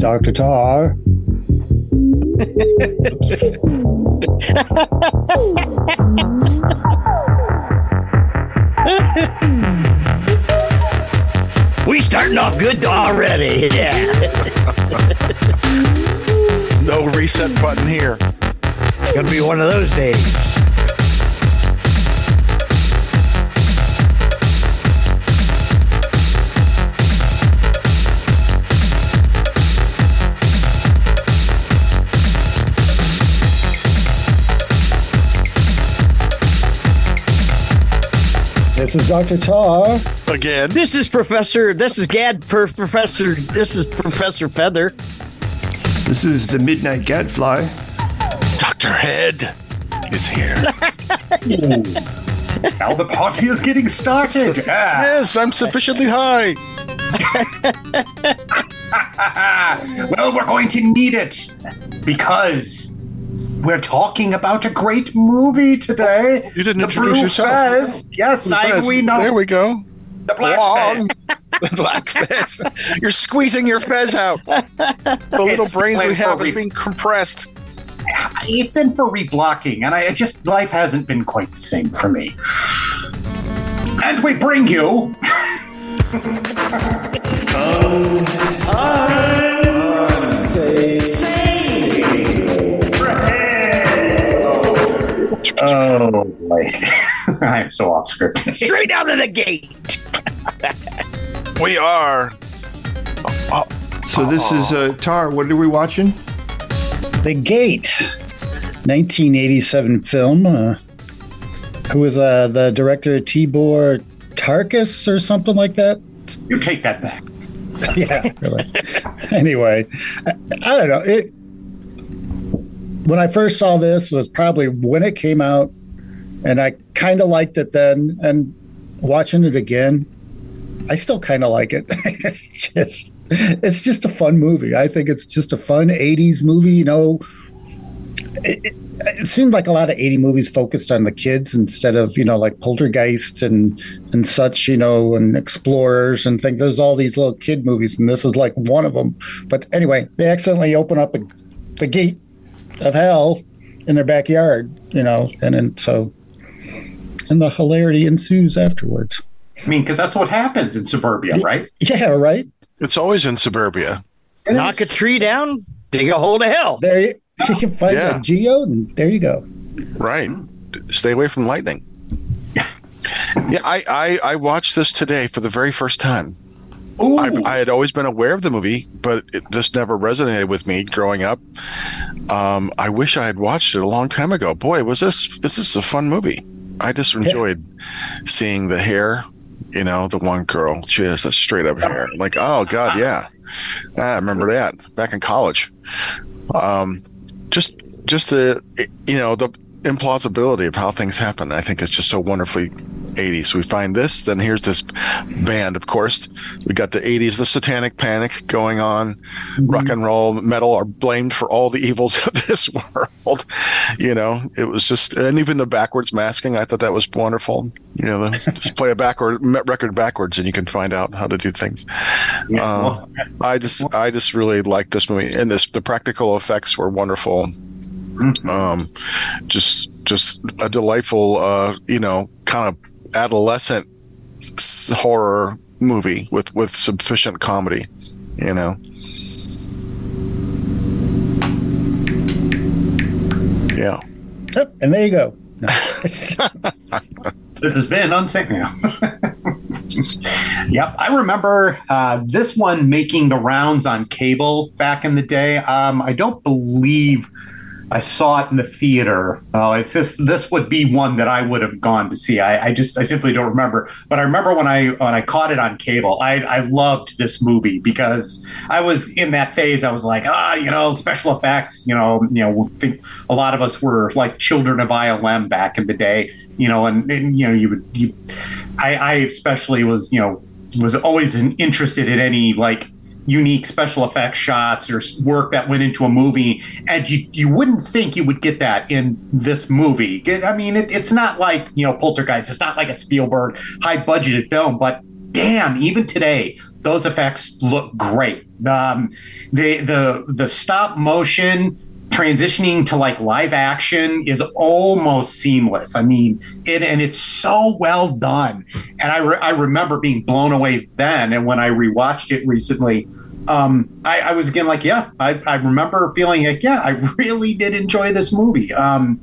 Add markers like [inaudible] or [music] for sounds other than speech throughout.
Dr. Tarr. we starting off good already. Yeah. no reset button here. Gonna be one of those days. This is Dr. Tarr. Again. This is Professor. This is Gad for Professor. This is Professor Fether. This is the Midnight Gadfly. Dr. Head is here. [laughs] now the party is getting started. [laughs] yes, I'm sufficiently high. [laughs] well, we're going to need it because we're talking about a great movie today. Oh, you didn't the introduce Blue yourself. Fez. Yes, Blue I, Fez. we know. There we go. The Black Wrong. Fez. [laughs] the black fez. [laughs] You're squeezing your fez out. [laughs] The little It's brains we have for is being compressed. It's in for reblocking, and I I just life hasn't been quite the same for me. And we bring you. Oh boy, [laughs] I am so off script. Straight out of the gate. We are. Oh, So this is uh, Tarr. What are we watching? The Gate, 1987 film. Uh, who was uh, the director? Tibor Tarkus or something like that. You take that back. [laughs] yeah. Really. anyway, I, I don't know. It when I first saw this was probably when it came out, and I kind of liked it then. And watching it again, I still kind of like it. [laughs] it's just it's just a fun movie. I think it's just a fun '80s movie. You know, it, it, it seemed like a lot of '80 movies focused on the kids instead of you know like Poltergeist and and such. You know, and Explorers and things. There's all these little kid movies, and this is like one of them. But anyway, they accidentally open up a, the gate of hell in their backyard. You know, and then so and the hilarity ensues afterwards. I mean, because that's what happens in suburbia, right? Yeah, right. It's always in suburbia. Knock a tree down, dig a hole to hell. There you, [laughs] you can find Yeah. a geode, and there you go. Right. Stay away from lightning. [laughs] yeah, I, I, I watched this today for the very first time. I, I had always been aware of the movie, but it just never resonated with me growing up. Um, I wish I had watched it a long time ago. Boy, was this this is a fun movie. I just enjoyed seeing the hair. You know, the one girl, she has the straight up hair. Like, oh god, yeah, I remember that back in college. Um, just just the you know the implausibility of how things happen. I think it's just so wonderfully 80s. We find this, then here's this band, of course. We got the 80s, the satanic panic going on. Rock and roll, metal are blamed for all the evils [laughs] of this world. You know, it was just, and even the backwards masking, I thought that was wonderful. You know, the, [laughs] just play a backward record backwards and you can find out how to do things. Yeah, Uh, I just, I just really liked this movie, and this the practical effects were wonderful. Um, just, just a delightful, uh, you know, kind of adolescent s- horror movie with with sufficient comedy. You know, yeah. Yep, and there you go. No. [laughs] this has been Unsane now. [laughs] yep, I remember uh, this one making the rounds on cable back in the day. Um, I don't believe I saw it in the theater. Oh, it's just this would be one that I would have gone to see. I, I just I simply don't remember. But I remember when I when I caught it on cable, I I loved this movie because I was in that phase. I was like, ah, you know, special effects. You know, you know, think a lot of us were like children of ILM back in the day. You know, and, and you know, you would you. I, I especially was you know was always interested in any like unique special effects shots or work that went into a movie and you you wouldn't think you would get that in this movie i mean it, it's not like you know poltergeist it's not like a spielberg high budgeted film but damn even today those effects look great Um, the the the stop motion transitioning to like live action is almost seamless. I mean, it and it's so well done. And I re- I remember being blown away then, and when I rewatched it recently. Um, I, I was again like, yeah, I, I remember feeling like, yeah, I really did enjoy this movie. Um,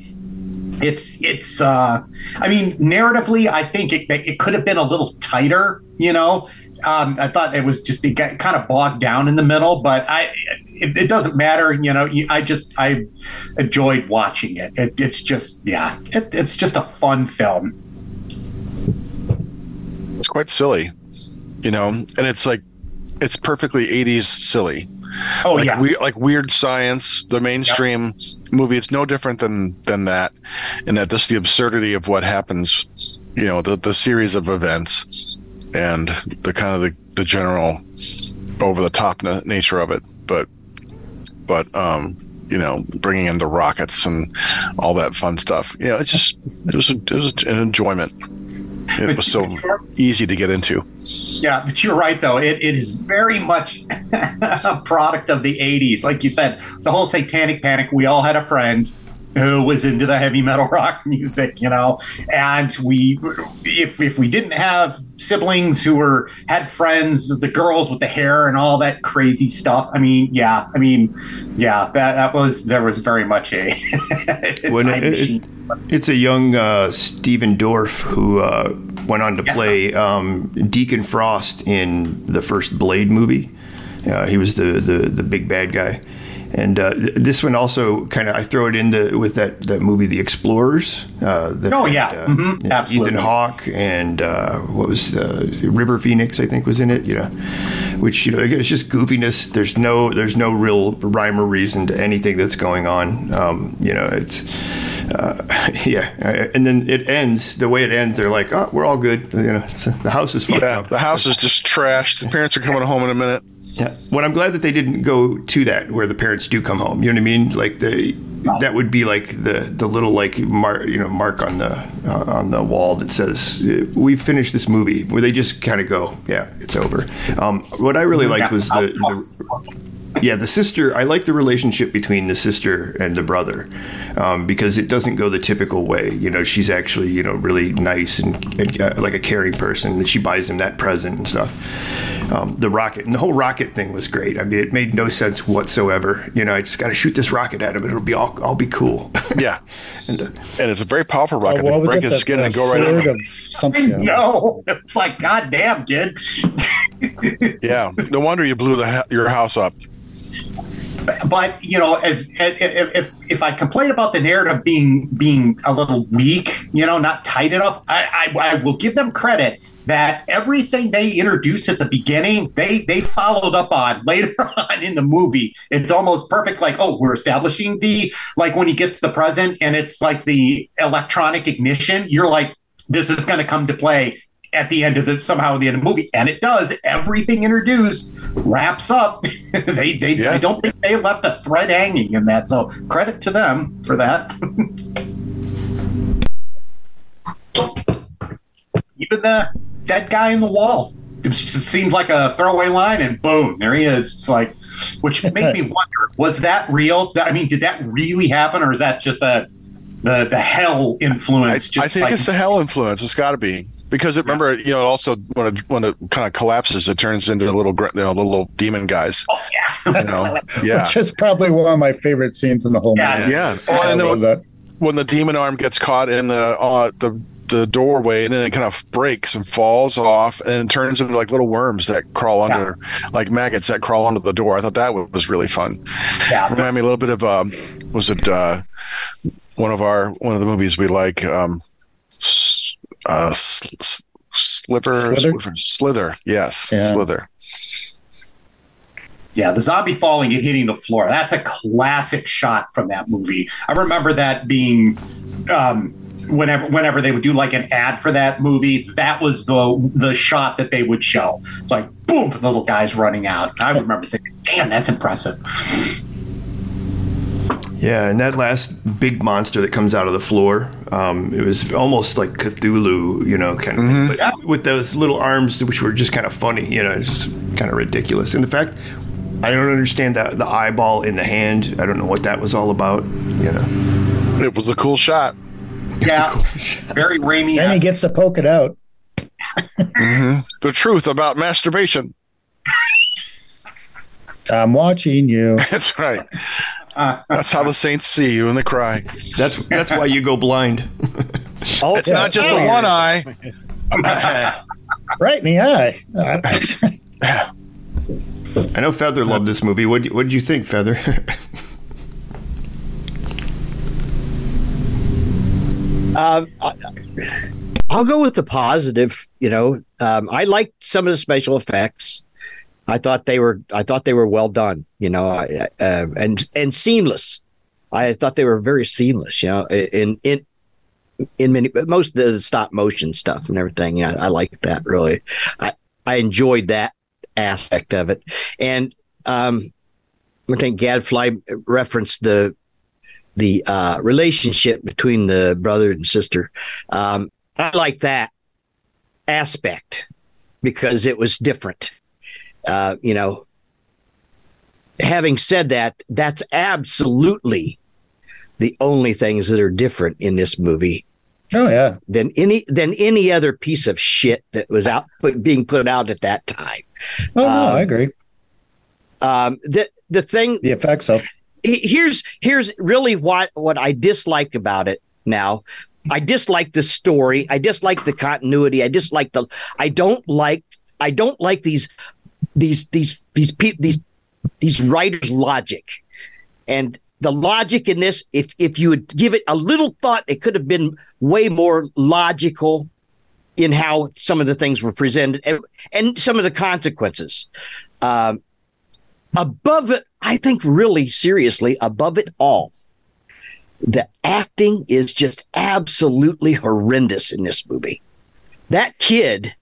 it's it's uh i mean narratively i think it, it could have been a little tighter you know um, I thought it was just it got kind of bogged down in the middle, but I it, it doesn't matter. You know, I just I enjoyed watching it. it it's just yeah, it, it's just a fun film. It's quite silly, you know, and it's like it's perfectly '80s silly. Oh like yeah, we, like weird science, the mainstream movie. It's no different than than that, and that just the absurdity of what happens. You know, the the series of events and the kind of the, the general over the top na- nature of it. But but um, you know, bringing in the rockets and all that fun stuff. You know, it's just it was a, it was an enjoyment. It was so easy to get into. Yeah, but you're right though. It, it is very much [laughs] a product of the '80s, like you said. The whole Satanic Panic. We all had a friend who was into the heavy metal [laughs] rock music, you know, and we, if if we didn't have siblings who were had friends, the girls with the hair and all that crazy stuff. I mean, yeah, I mean, yeah, that that was there was very much a, a [laughs] When time it- machine. It's a young uh, Stephen Dorff who uh, went on to Yeah. play um, Deacon Frost in the first Blade movie. Uh, he was the, the the big bad guy, and uh, th- this one also kind of I throw it in the with that that movie The Explorers. Uh, that Oh, yeah. had, Mhm. Absolutely. Ethan Hawke and uh, what was uh, River Phoenix I think was in it. You know, which you know again, it's just goofiness. There's no there's no real rhyme or reason to anything that's going on. Um, you know, it's uh, [laughs] yeah, uh, and then it ends the way it ends. They're like, oh, we're all good. You know, it's- [laughs] the house is fucked Yeah, up. the house is just trashed. The parents are coming home in a minute. Yeah. What I'm glad that they didn't go to that where the parents do come home. You know what I mean? Like the that would be like the the little like mark you know mark on the uh, on the wall that says uh, we've finished this movie where they just kind of go yeah it's over. Um, what I really liked was the, the yeah, the sister. I like the relationship between the sister and the brother um, because it doesn't go the typical way. You know, she's actually you know really nice and, and uh, like a caring person. And she buys him that present and stuff. Um, the rocket and the whole rocket thing was great. I mean, it made no sense whatsoever. You know, I just got to shoot this rocket at him. It'll be all. I'll be cool. [laughs] Yeah, and, uh, and it's a very powerful rocket. Oh, what break his The- skin the and go right sword in. something. else. No, [laughs] it's like goddamn, kid. Yeah, no wonder you blew the ha- your house up. But you know, as if if I complain about the narrative being being a little weak, you know, not tight enough, I I, I will give them credit that everything they introduce at the beginning, they they followed up on [laughs] later on in the movie. It's almost perfect. Like, oh, we're establishing the like when he gets the present, and it's like the electronic ignition. You're like, this is going to come to play at the end of the somehow at the end of the movie, and it does. Everything introduced wraps up. [laughs] they they Yeah. I don't think they left a thread hanging in that. So credit to them for that. [laughs] Even the dead guy in the wall. It just seemed like a throwaway line, and boom, there he is. It's like, which [laughs] made me wonder: was that real? That- I mean, did that really happen, or is that just the the the hell I, influence? just I think like, it's the hell influence. It's got to be because it, remember, you know, it also when it when it kind of collapses, it turns into little you know, little demon guys. oh yeah, You know, [laughs] yeah, Which is probably one of my favorite scenes in the whole Yes. movie. yeah. I Oh, and love then that. when the demon arm gets caught in the uh, the the doorway and then it kind of breaks and falls off and it turns into like little worms that crawl under like maggots that crawl under the door i thought that was, was really fun yeah. remind me a little bit of um was it uh one of our one of the movies we like um s- uh sl- s- slipper Slither? slither, slither yes Yeah. slither Yeah, the zombie falling and hitting the floor. That's a classic shot from that movie. I remember that being um, whenever whenever they would do like an ad for that movie, that was the the shot that they would show. It's like boom, the little guy's running out. I remember thinking, damn, that's impressive. Yeah, and that last big monster that comes out of the floor, um, it was almost like Cthulhu, you know, kind of thing. But with those little arms, which were just kind of funny, you know, it's just kind of ridiculous. And the fact I don't understand that the eyeball in the hand. I don't know what that was all about. You know, It was a cool shot. Yeah, [laughs] very Raimi. Then he gets to poke it out. The truth about masturbation. I'm watching you. [laughs] That's right. That's how the saints see you and they cry. that's that's why you go blind. Oh, It's not just the one eye. [laughs] Right in the eye. I know Fether loved this movie. What what did you think, Fether? [laughs] Um, I, I'll go with the positive. You know, um, I liked some of the special effects. I thought they were. I thought they were well done. You know, uh, and and seamless. I thought they were very seamless. You know, in in in many but most of the stop motion stuff and everything. Yeah, I like that really. I I enjoyed that aspect of it, and um, I think Gadfly referenced the the uh, relationship between the brother and sister. Um, I like that aspect because it was different. Uh, you know, having said that, that's absolutely the only things that are different in this movie Oh yeah. than any than any other piece of shit that was out put, being put out at that time. Oh no, Um, I agree. Um, the the thing The effects of he- here's here's really what what I dislike about it now. I dislike the story. I dislike the continuity. I dislike the. I don't like. I don't like these these these these people these these writers' logic, and the logic in this. If if you would give it a little thought, it could have been way more logical in how some of the things were presented and, and some of the consequences. Um, above it, I think really seriously, above it all, the acting is just absolutely horrendous in this movie. That kid,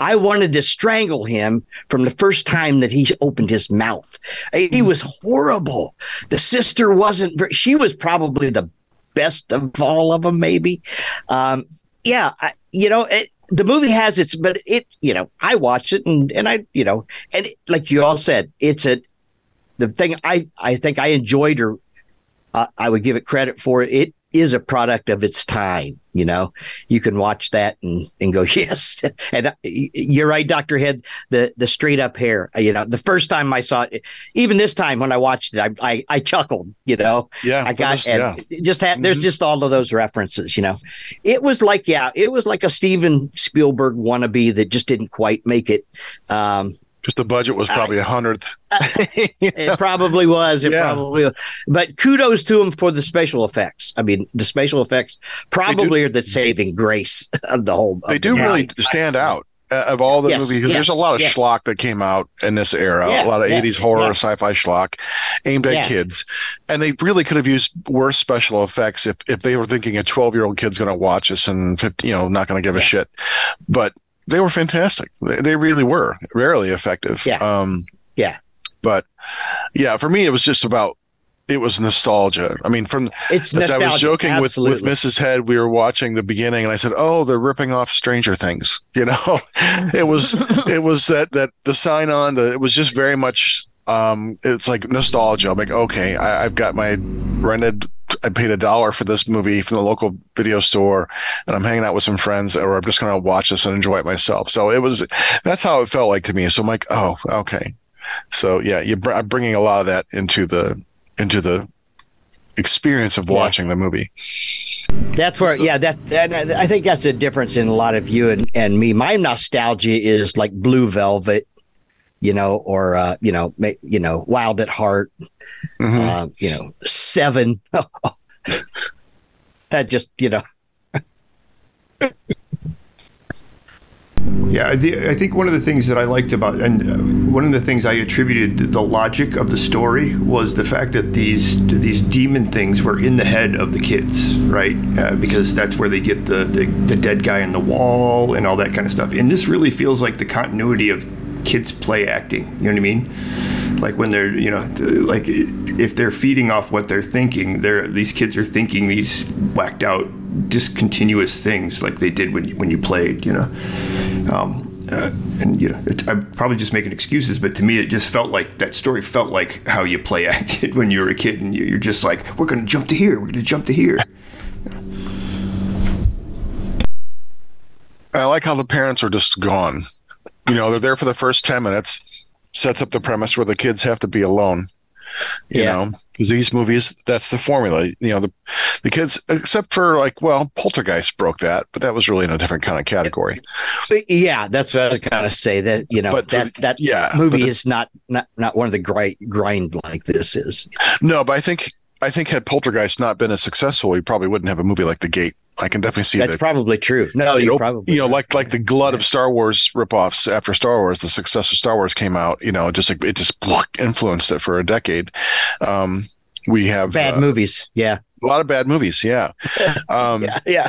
I wanted to strangle him from the first time that he opened his mouth. He was horrible. The sister wasn't, ver- she was probably the best of all of them, maybe. Um, yeah, I, you know, it, the movie has its, but it, you know, I watched it and, and I, you know, and it, like you all said, it's a, the thing I, I think I enjoyed or uh, I would give it credit for it is a product of its time. You know, you can watch that and, and go, [laughs] yes. And uh, you're right, Dr. Head, the, the straight up hair, you know, the first time I saw it, even this time when I watched it, I, I, I chuckled, you know, Yeah. I got was- yeah. just had there's Mhm. just all of those references, you know. It was like yeah, it was like a Steven Spielberg wannabe that just didn't quite make it. Um, Because the budget was probably a hundredth. [laughs] it probably was. It Yeah. probably was. But kudos to him for the special effects. I mean, the special effects probably are the saving grace of the whole. They do the really movie. stand out uh, of all the Yes, movies. 'cause there's a lot of yes. schlock that came out in this era. Yeah, a lot of yeah, 80s horror, yeah. sci-fi schlock aimed at kids, and they really could have used worse special effects if if they were thinking a 12 year old kid's going to watch this and 50, you know not going to give a shit, but. They were fantastic. They, they really were rarely effective. Yeah. Um, Yeah. But yeah, for me, it was just about it was nostalgia. I mean, from It's as I was joking with, with. Mrs. Head, we were watching the beginning, and I said, "Oh, they're ripping off Stranger Things." [laughs] You know, it was [laughs] it was that that the sign on the it was just very much. Um, it's like nostalgia. I'm like, okay, I, I've got my rented. I paid a dollar for this movie from the local video store, and I'm hanging out with some friends, or I'm just going to watch this and enjoy it myself. So it was. That's how it felt like to me. So I'm like, oh, okay. So yeah, you br- I'm bringing a lot of that into the into the experience of Yeah. watching the movie. That's where, yeah, that, and I think that's a difference in a lot of you and, and me. My nostalgia is like Blue Velvet, you know, or uh, you know, ma- you know, Wild at Heart, Mhm. uh, you know, Seven. [laughs] that just, you know, Yeah, I, I think one of the things that I liked about, and uh, one of the things I attributed the logic of the story was the fact that these these demon things were in the head of the kids, right? Uh, because that's where they get the, the the dead guy in the wall and all that kind of stuff. And this really feels like the continuity of kids play acting. You know what I mean? Like when they're, you know, like if they're feeding off what they're thinking, they're these kids are thinking these whacked out discontinuous things like they did when you, when you played, you know. Um, uh, and you know, I'm probably just making excuses, but to me, it just felt like that story felt like how you play [laughs] acted when you were a kid, and you- you're just like, we're going to jump to here, we're going to jump to here. I like how the parents are just gone. You know, they're there for the first 10 minutes, sets up the premise where the kids have to be alone. You Yeah. know, because these movies, that's the formula. You know, the the kids, except for like, well, Poltergeist broke that, but that was really in a different kind of category. But yeah, that's what I was gonna say. That you know But the- that that yeah, movie the- is not not not one of the grind grind like this is. No, but I think I think had Poltergeist not been as successful, we probably wouldn't have a movie like The Gate. I can definitely see that. That's that. probably true. No, you know, probably you know, like like the glut of Star Wars ripoffs after Star Wars, the success of Star Wars came out. You know, just like it just [laughs] influenced it for a decade. Um, we have bad uh, movies. Yeah, a lot of bad movies. Yeah, [laughs] um, yeah, yeah.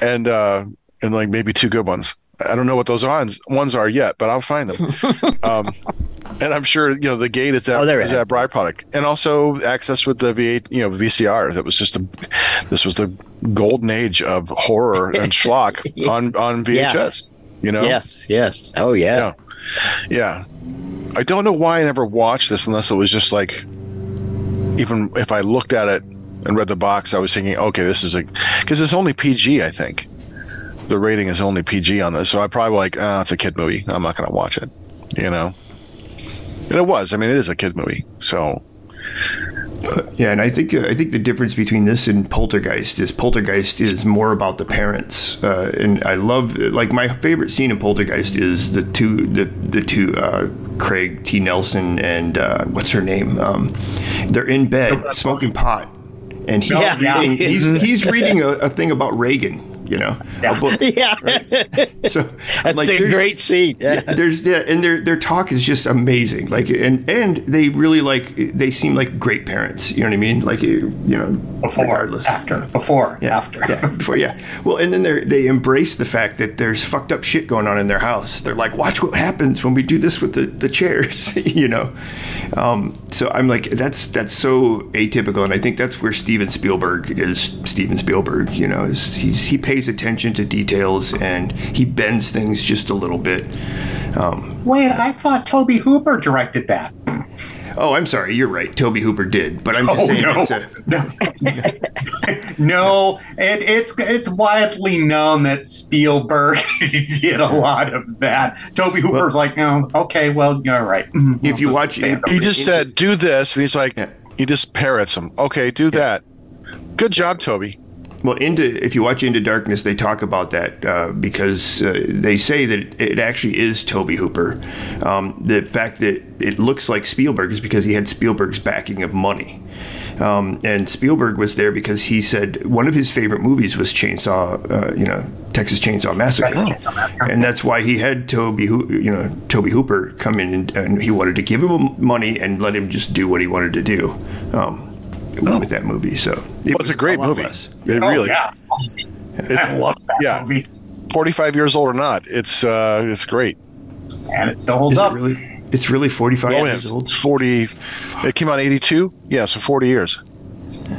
and uh, and like maybe two good ones. I don't know what those ones ones are yet, but I'll find them. [laughs] um, [laughs] and I'm sure you know the gate is that Oh, is that byproduct, and also access with the V8, you know, VCR. That was just a this was the golden age of horror and [laughs] schlock on on VHS. You know, Yes, yes. Oh yeah. Yeah. yeah. I don't know why I never watched this unless it was just like, even if I looked at it and read the box, I was thinking, okay, this is a because it's only PG. I think the rating is only PG on this, so I probably like, oh, it's a kid movie. I'm not going to watch it. You know. And it was. I mean, it is a kid movie. So Yeah, and I think uh, I think the difference between this and Poltergeist is Poltergeist is more about the parents, uh, and I love like my favorite scene in Poltergeist is the two the the two uh, Craig T Nelson and uh, what's her name? Um, they're in bed smoking pot, and he's Yeah. reading [laughs] he's he's reading a, a thing about Reagan. You know, a book. [laughs] Yeah, So [laughs] that's like, a great scene. Yeah. there's the and their their talk is just amazing. Like and and they really like they seem like great parents you know what i mean? Like you know Before, regardless. after, before, yeah after. yeah before yeah. Well and then they they embrace the fact that there's fucked up shit going on in their house. They're like watch what happens when we do this with the the chairs [laughs] you know? Um so i'm like that's that's so atypical and i think that's where steven spielberg is steven spielberg you know is he's he pays attention to details and he bends things just a little bit um Wait, I thought Tobe Hooper directed that. Oh, I'm sorry. You're right. Tobe Hooper did, but I'm just Oh saying. no, It's a, [laughs] no, no! And it's it's widely known that Spielberg [laughs] did a lot of that. Tobe Hooper's like, no, okay, well, all right. Mhm, If I'll you watch it- over he it. just said, "Do this," and he's like, Yeah. he just parrots him. Okay, do that. Good job, Tobe. Well, into if you watch Into Darkness, they talk about that uh, because uh, they say that it actually is Tobe Hooper. Um, the fact that it looks like Spielberg is because he had Spielberg's backing of money. Um, and Spielberg was there because he said one of his favorite movies was Chainsaw, uh, you know, Texas Chainsaw Massacre. Texas Chainsaw Massacre. and that's why he had Tobe, you know, Tobe Hooper come in and, and he wanted to give him money and let him just do what he wanted to do um, with that movie. So it Well, it's a great lot movie. less. It Oh, really. yeah. I love that Yeah. movie, 45 years old or not, it's uh, it's great. and it still holds Is it up. really? It's really 45 Oh, years old. 40. It came out in 82. Yeah, so 40 years.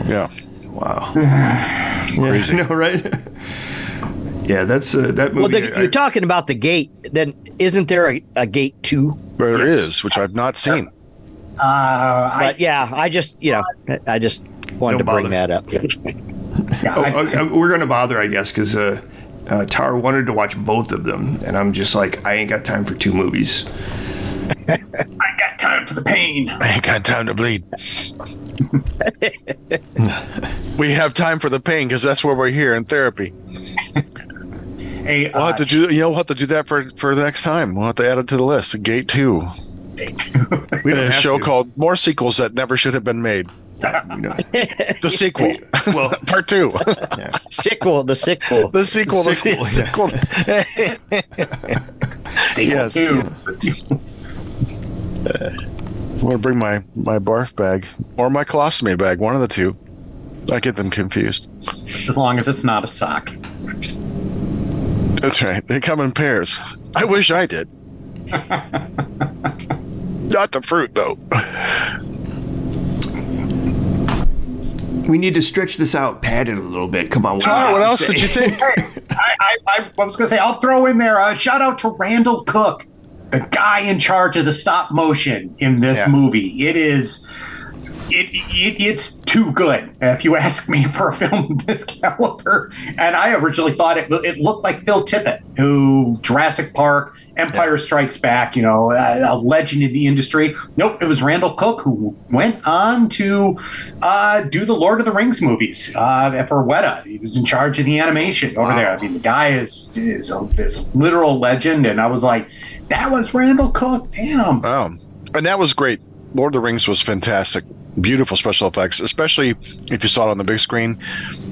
Yeah. Wow. [sighs] Crazy. [laughs] Yeah, I know, right? yeah, that's uh, that Well, movie. the, I- you're talking about the gate. Then isn't there a, a gate two? There is, which I've not seen. Uh, I, But yeah, I just you know I just wanted Don't to bring that up. yeah, [laughs] oh, I- uh, we're gonna bother, I guess, because uh, uh, Tara wanted to watch both of them, and I'm just like, I ain't got time for two movies. [laughs] I got time for the pain. I ain't got time to bleed. [laughs] we have time for the pain because that's where we're here in therapy. Hey, We'll uh, have to do, you know, we'll have to do that for for the next time. We'll have to add it to the list. Gate two, We don't a show to. called "More Sequels That Never Should Have Been Made." The sequel, [laughs] Well, [laughs] part two. yeah. Sequel, the sequel. the sequel. The Sequel, sequel. [laughs] sequel yes. two. I'm gonna bring my my barf bag or my colostomy bag, one of the two. I get them confused. As long as it's not a sock. That's right. They come in pairs. I wish I did. Not the fruit though. We need to stretch this out, pad it a little bit. Come on. what Tyler, what else say? did you think? [laughs] I, I, I was going to say, I'll throw in there a shout out to Randall Cook, the guy in charge of the stop motion in this Yeah. movie. It is. It, it, it's too good, if you ask me, for a [laughs] film of this caliber. And I originally thought it it looked like Phil Tippett, who Jurassic Park, Empire Strikes Back, you know, a, a legend in the industry. Nope, it was Randall Cook who went on to uh, do the Lord of the Rings movies uh, for Weta. He was in charge of the animation over there. I mean, the guy is is a, is a literal legend, and I was like, that was Randall Cook. Damn. Wow. And that was great. Lord of the Rings was fantastic. Beautiful special effects, especially if you saw it on the big screen.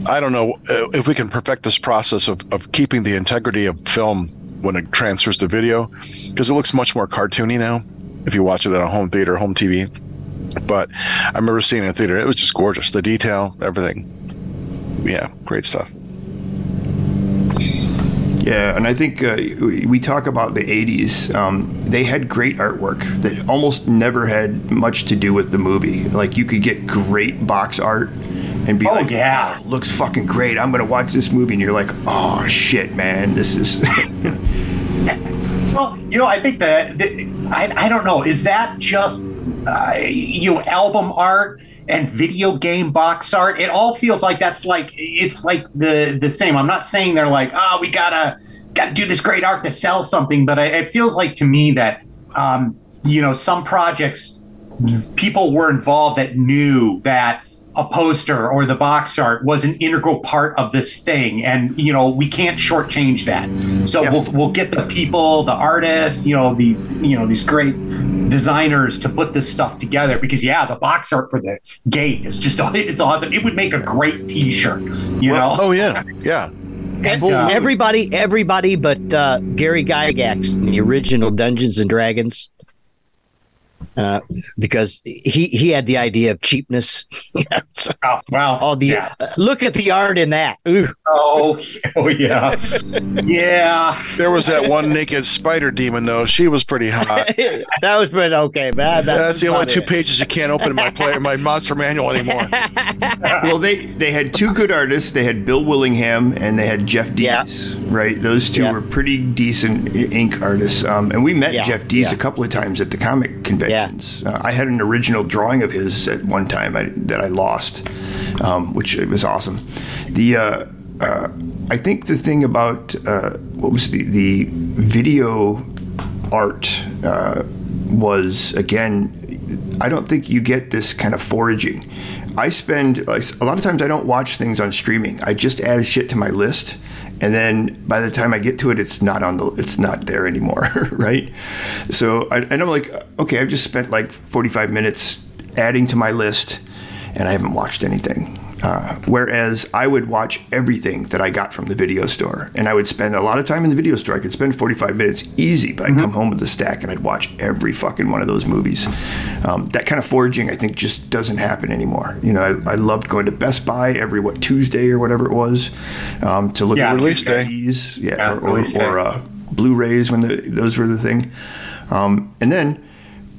I don't know uh, if we can perfect this process of, of keeping the integrity of film when it transfers to video, because it looks much more cartoony now if you watch it at a home theater, home TV. But I remember seeing it in theater. It was just gorgeous. The detail, everything. Yeah, great stuff. Yeah, and I think uh, we talk about the 80s. Um, they had great artwork that almost never had much to do with the movie. Like, you could get great box art and be like, Oh, like, yeah. "Oh, looks fucking great. I'm going to watch this movie. And you're like, oh, shit, man. This is. Well, you know, I think that, that I, I don't know. Is that just uh, you know album art and video game box art? It all feels like that's like it's like the the same. I'm not saying they're like, oh, we gotta gotta do this great art to sell something, but I, it feels like to me that um, you know some projects people were involved that knew that a poster or the box art was an integral part of this thing and you know we can't shortchange that so Yeah. we'll, we'll get the people the artists you know these you know these great designers to put this stuff together because yeah the box art for the gate is just [laughs] it's awesome. It would make a great t-shirt you know? Oh yeah, yeah. And, uh, everybody, everybody, but uh, Gary Gygax, the original Dungeons and Dragons, uh, because he he had the idea of cheapness. Yeah, [laughs] oh, wow all the yeah. uh, look at the art in that. Ooh. oh, oh yeah yeah There was that one naked spider demon though. She was pretty [laughs] hot. that was pretty okay, man. That's the only two pages you can't open in my play my monster manual anymore. [laughs] well, they, they had two good artists. They had Bill Willingham and they had Jeff Yeah. Dees, right? Those two Yeah. were pretty decent ink artists. Um, and we met Yeah, Jeff Dees yeah. a couple of times at the comic conventions. Uh, I had an original drawing of his at one time I, that I lost, um, which was awesome. The uh, uh, I think the thing about uh, what was the the video art uh, was again. I don't think you get this kind of foraging. I spend a lot of times I don't watch things on streaming. I just add shit to my list, and then by the time I get to it, it's not on the it's not there anymore, [laughs] right? So I, and I'm like, okay, I've just spent like 45 minutes adding to my list, and I haven't watched anything. Uh, whereas I would watch everything that I got from the video store, and I would spend a lot of time in the video store. I could spend 45 minutes easy, but I'd come home with a stack and I'd watch every fucking one of those movies. Um, that kind of foraging, I think, just doesn't happen anymore. You know, I, I loved going to Best Buy every what Tuesday or whatever it was um, to look Yeah, at release. DVDs, yeah, Yeah, or, or, or uh, Blu-rays when the, those were the thing. Um, and then,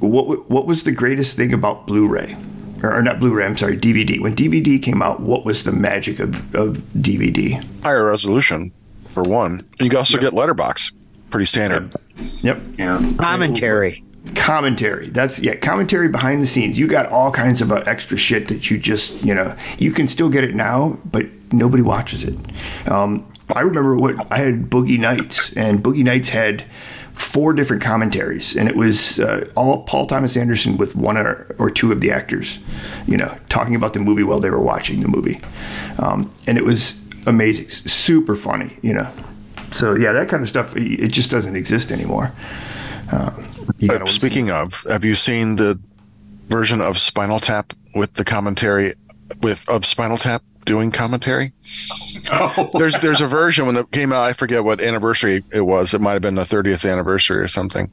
what what was the greatest thing about Blu-ray, or, or not Blu-ray? I'm sorry, DVD. When DVD came out, what was the magic of, of DVD? Higher resolution for one. And you can also get letterbox. Pretty standard. Yep, yeah Commentary. commentary. That's yeah, commentary behind the scenes. You got all kinds of uh, extra shit that you just you know you can still get it now, but nobody watches it. Um, I remember what I had Boogie Nights, and Boogie Nights had four different commentaries, and it was uh, all Paul Thomas Anderson with one or, or two of the actors, you know, talking about the movie while they were watching the movie, um, and it was amazing, super funny, you know. So yeah, that kind of stuff it just doesn't exist anymore. Um, you Uh, gotta speaking of, have you seen the version of Spinal Tap with the commentary with of Spinal Tap doing commentary? Oh. There's [laughs] there's a version when it came out. I forget what anniversary it was. It might have been the 30th anniversary or something.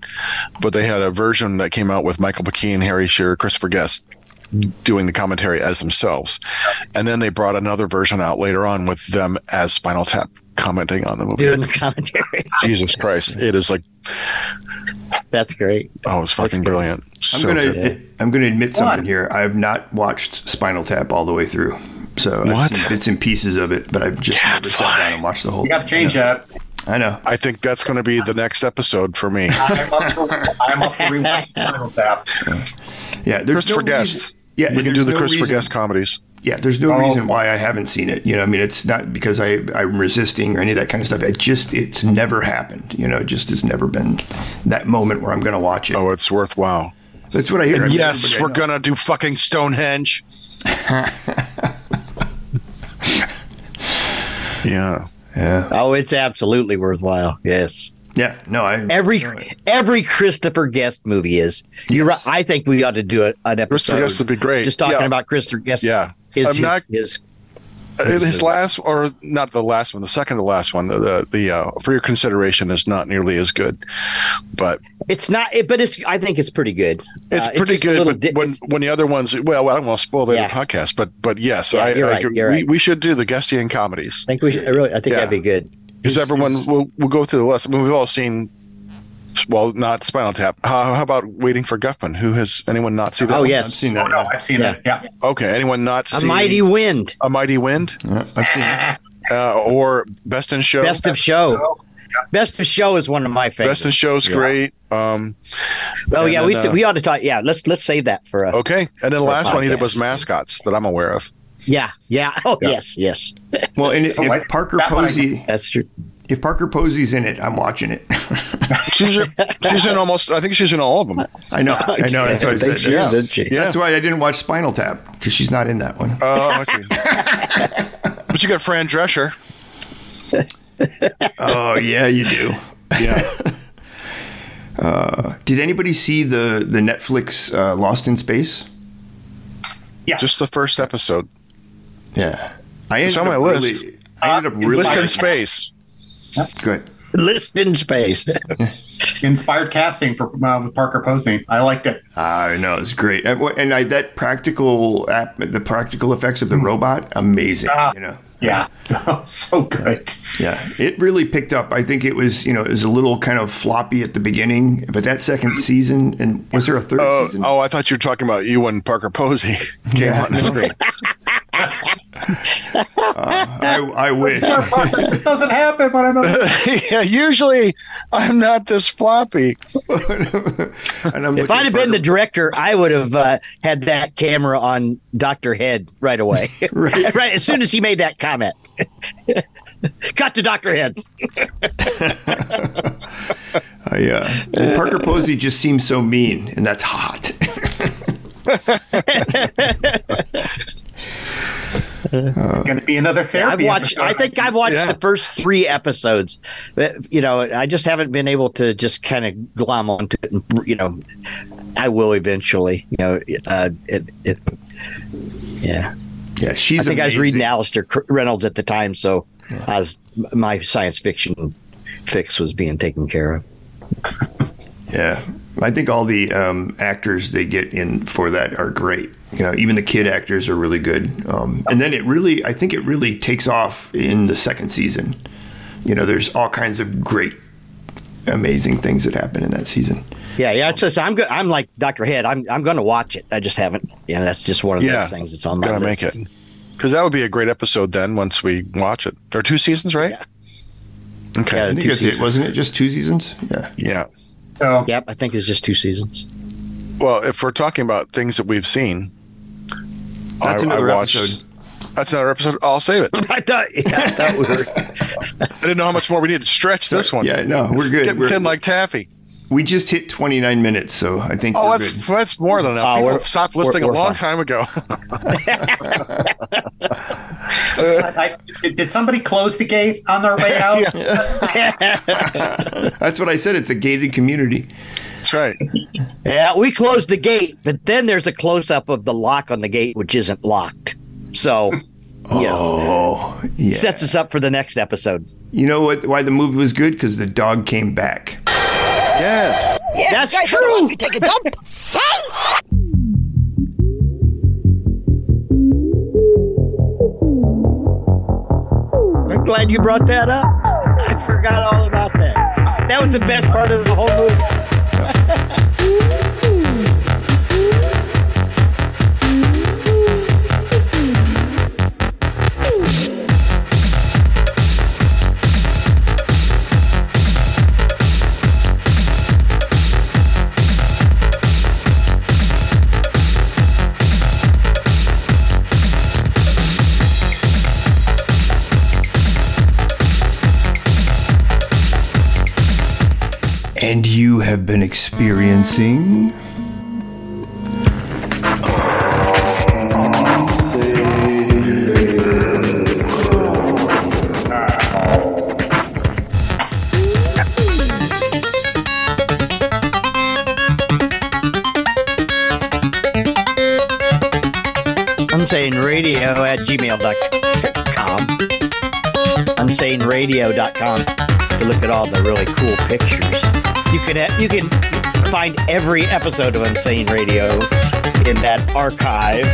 But they had a version that came out with Michael McKean, Harry Shearer, Christopher Guest doing the commentary as themselves. And then they brought another version out later on with them as Spinal Tap commenting on the movie. Doing the commentary. [laughs] Jesus Christ. It is like That's great. oh, it's fucking brilliant. I'm So gonna good. I'm gonna admit something here. I have not watched Spinal Tap all the way through. So What? I've seen bits and pieces of it, but I've just never sat down and watched the whole. You got to change I that. I know. I think that's going to be the next episode for me. [laughs] I'm up for, I'm up for rewatching Spinal Tap. Yeah, there's Christopher no Guest. reason- Yeah, we can do the no Christopher reason- Guest comedies. Yeah, there's no Oh. reason why I haven't seen it. You know, I mean, it's not because I I'm resisting or any of that kind of stuff. It just it's never happened. You know, it just has never been that moment where I'm going to watch it. Oh, it's worthwhile. That's what I hear. I mean, Yes, we're gonna do fucking Stonehenge. [laughs] yeah. Yeah, Oh, it's absolutely worthwhile. Yes. yeah. No, I Every every Christopher Guest movie is. You're right. I think we ought to do a, an episode. Christopher Guest would be great. Just talking Yeah. about Christopher Guest. Yeah. His, I'm his, not- his- Uh, His last, or not the last one, the second to last one, the the, the uh, for your consideration is not nearly as good, but it's not. It, but it's. I think it's pretty good. it's Uh, pretty just a good. But di- when when the other ones, well, I don't want to spoil the Yeah. podcast, but but yes, Yeah, I, you're I right, agree. you're we, right. we should do the Guestian comedies I think we should. I really. I think Yeah. that'd be good. because everyone will we'll go through the list. I mean, we've all seen. Well, not Spinal Tap. How, how about Waiting for Guffman? Who has anyone not seen that? Oh one? yes. I've seen Oh, that. no, I've seen Yeah. it. Yeah. Okay. Anyone not A seen mighty wind. A Mighty Wind? Yeah, I've seen it. [laughs] Uh, or Best in Show? Best of show. Best of show is one of my favorites. Best in Show's Yeah. great. Um, Oh yeah, then, we, uh, we ought to talk. Yeah, let's let's save that for a. okay. And then the last one he did was. Mascots that I'm aware of. Yeah, yeah. [laughs] Oh Yeah. yes, yes. Well, and [laughs] if Oh, I- Parker that Posey, That's true. If Parker Posey's in it, I'm watching it. [laughs] She's she's in almost. I think she's in all of them. I know. I know. That's what I [laughs] think said. she That's, is. Yeah. that's why I didn't watch Spinal Tap because she's not in that one. Oh, I see. [laughs] but you got Fran Drescher. oh yeah, you do. Yeah. Did anybody see the the Netflix uh, Lost in Space? Yes. Just the first episode. Yeah, I ended on my up list. Really, I ended up really List in Inspired. Space. good. List in space. [laughs] Inspired casting for uh, with Parker Posey. I liked it. I know it's great, and, and I, that practical app, the practical effects of the robot, amazing. Ah. you know, Yeah. [laughs] so good. yeah, it really picked up. I think it was, you know, it was a little kind of floppy at the beginning, but that second season, and was there a third Oh, season? oh, I thought you were talking about you and Parker Posey [laughs] came Yeah, on the no. screen. I, I wish. this doesn't happen when I'm [laughs] yeah, usually I'm not this floppy. and I'm If I'd have been the director, I would have uh, had that camera on Doctor Head right away. [laughs] [laughs] Right. right as soon as he made that comment. Cut to Doctor Head. I, uh, and Parker Posey just seems so mean, and that's hot. Going to be another I've therapy. watched. I think I've watched Yeah. the first three episodes. You know, I just haven't been able to just kind of glom onto it. And, you know, I will eventually. You know, uh, it, it, yeah. yeah, she's. I think I was reading amazing. Alastair Reynolds at the time, so I was my science fiction fix was being taken care of. [laughs] Yeah, I think all the um, actors they get in for that are great. You know, even the kid actors are really good. Um, and then it really, I think it really takes off in the second season. You know, there's all kinds of great, amazing things that happen in that season. Yeah, yeah. It's just I'm good. I'm like Doctor Head. I'm I'm going to watch it. I just haven't. Yeah, that's just one of Yeah, those things. It's on my Gotta list. make it. Because that would be a great episode then once we watch it. There are two seasons, right? Okay. Yeah. I think it, wasn't it? Just two seasons? Yeah. yeah. So, Yep, I think it's just two seasons. Well, if we're talking about things that we've seen, That's I- I watched- episode. That's another episode. I'll save it. [laughs] I thought, yeah, I thought we were. I didn't know how much more we needed to stretch this one. Yeah, no, we're It's good. Getting We're- thin like taffy. We just hit 29 minutes, so I think Oh, we're that's good. that's more than enough. Oh, People we're- stopped we're- listening we're a long fine. time ago. [laughs] I, I, did, did somebody close the gate on their way [laughs] out? That's what I said. It's a gated community. That's right. [laughs] Yeah, we closed the gate, but then there's a close up of the lock on the gate, which isn't locked. So, you know, Oh, yeah. sets us up for the next episode. You know what? Why the movie was good? Because the dog came back. Yes. That's true. Take a dump. Say. [laughs] I'm glad you brought that up. I forgot all about that. That was the best part of the whole movie. And you have been experiencing. Can you can find every episode of Unsane Radio in that archive.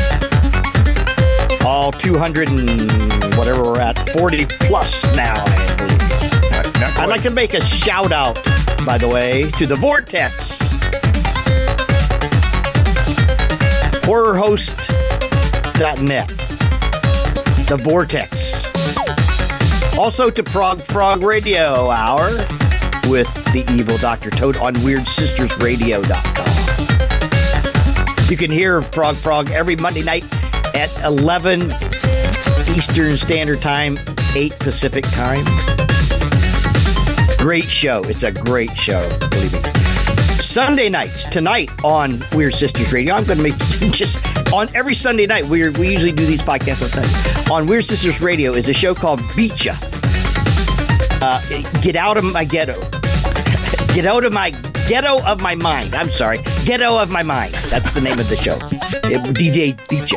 All 200 and whatever we're at, 40 plus now, I believe. I'd like to make a shout out, by the way, to the Vortex. HorrorHost.net. The Vortex. Also to Prog Frog Radio Hour with the evil Dr. Toad on WeirdSistersRadio.com. You can hear Prog Frog every Monday night at 11 Eastern Standard Time, 8 Pacific Time. Great show. It's a great show, believe me. Sunday nights tonight on Weird Sisters Radio. I'm going to make [laughs] just on every Sunday night. We we usually do these podcasts on Sunday. On Weird Sisters Radio is a show called Beat Ya. Uh, get out of my ghetto. Get out of my ghetto of my mind. I'm sorry, ghetto of my mind. That's the name of the show. DJ Beat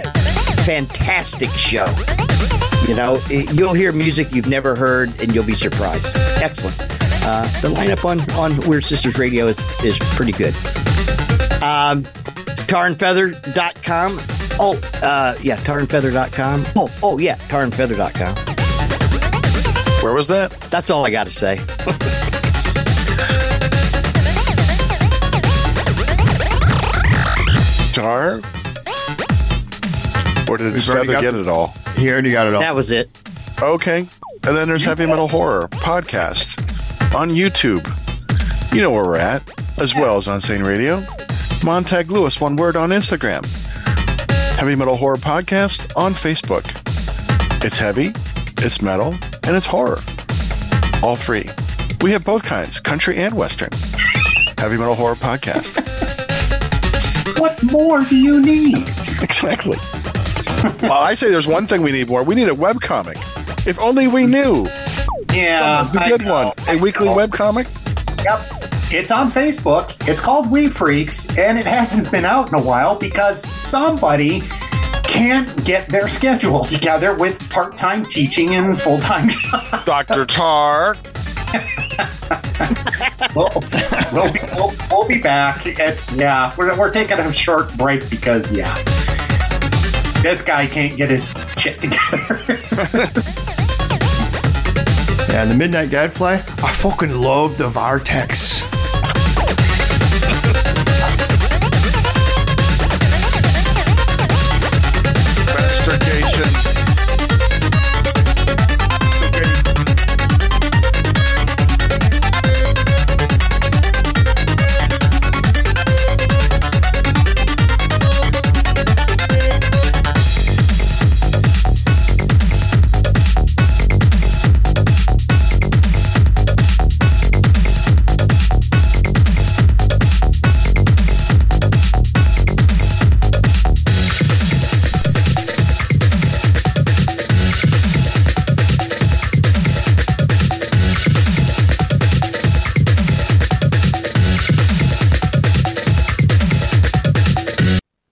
Fantastic show. You know, you'll hear music you've never heard, and you'll be surprised. Excellent. Uh, the lineup on on Weird Sisters Radio is, is pretty good. Um, tarandfeather.com. Oh, uh, yeah, tarandfeather.com. Oh, oh, yeah, tarandfeather.com. Where was that? That's all I got to say. [laughs] Tarr? Or did We've already Fether get the- it all? He already got it all. That was it. Okay. And then there's Heavy Metal Horror podcast on YouTube. You know where we're at, as well as Unsane Radio. Montag Lewis, one word on Instagram. Heavy Metal Horror podcast on Facebook. It's heavy, it's metal, and it's horror. All three. We have both kinds, country and western. Heavy Metal Horror podcast. What more do you need? exactly. [laughs] well, I say there's one thing we need more. We need a webcomic. If only we knew. Yeah, Who I did know, one? I A weekly know. webcomic? Yep. It's on Facebook. It's called Wee Freekz, and it [laughs] hasn't been out in a while because somebody can't get their schedule together with part-time teaching and full-time. [laughs] Dr. Tarr. We'll, we'll, be, we'll, we'll be back. It's yeah, we're, we're taking a short break because yeah, this guy can't get his shit together. [laughs] Yeah, the Midnight Gadfly. I fucking love the Vortex.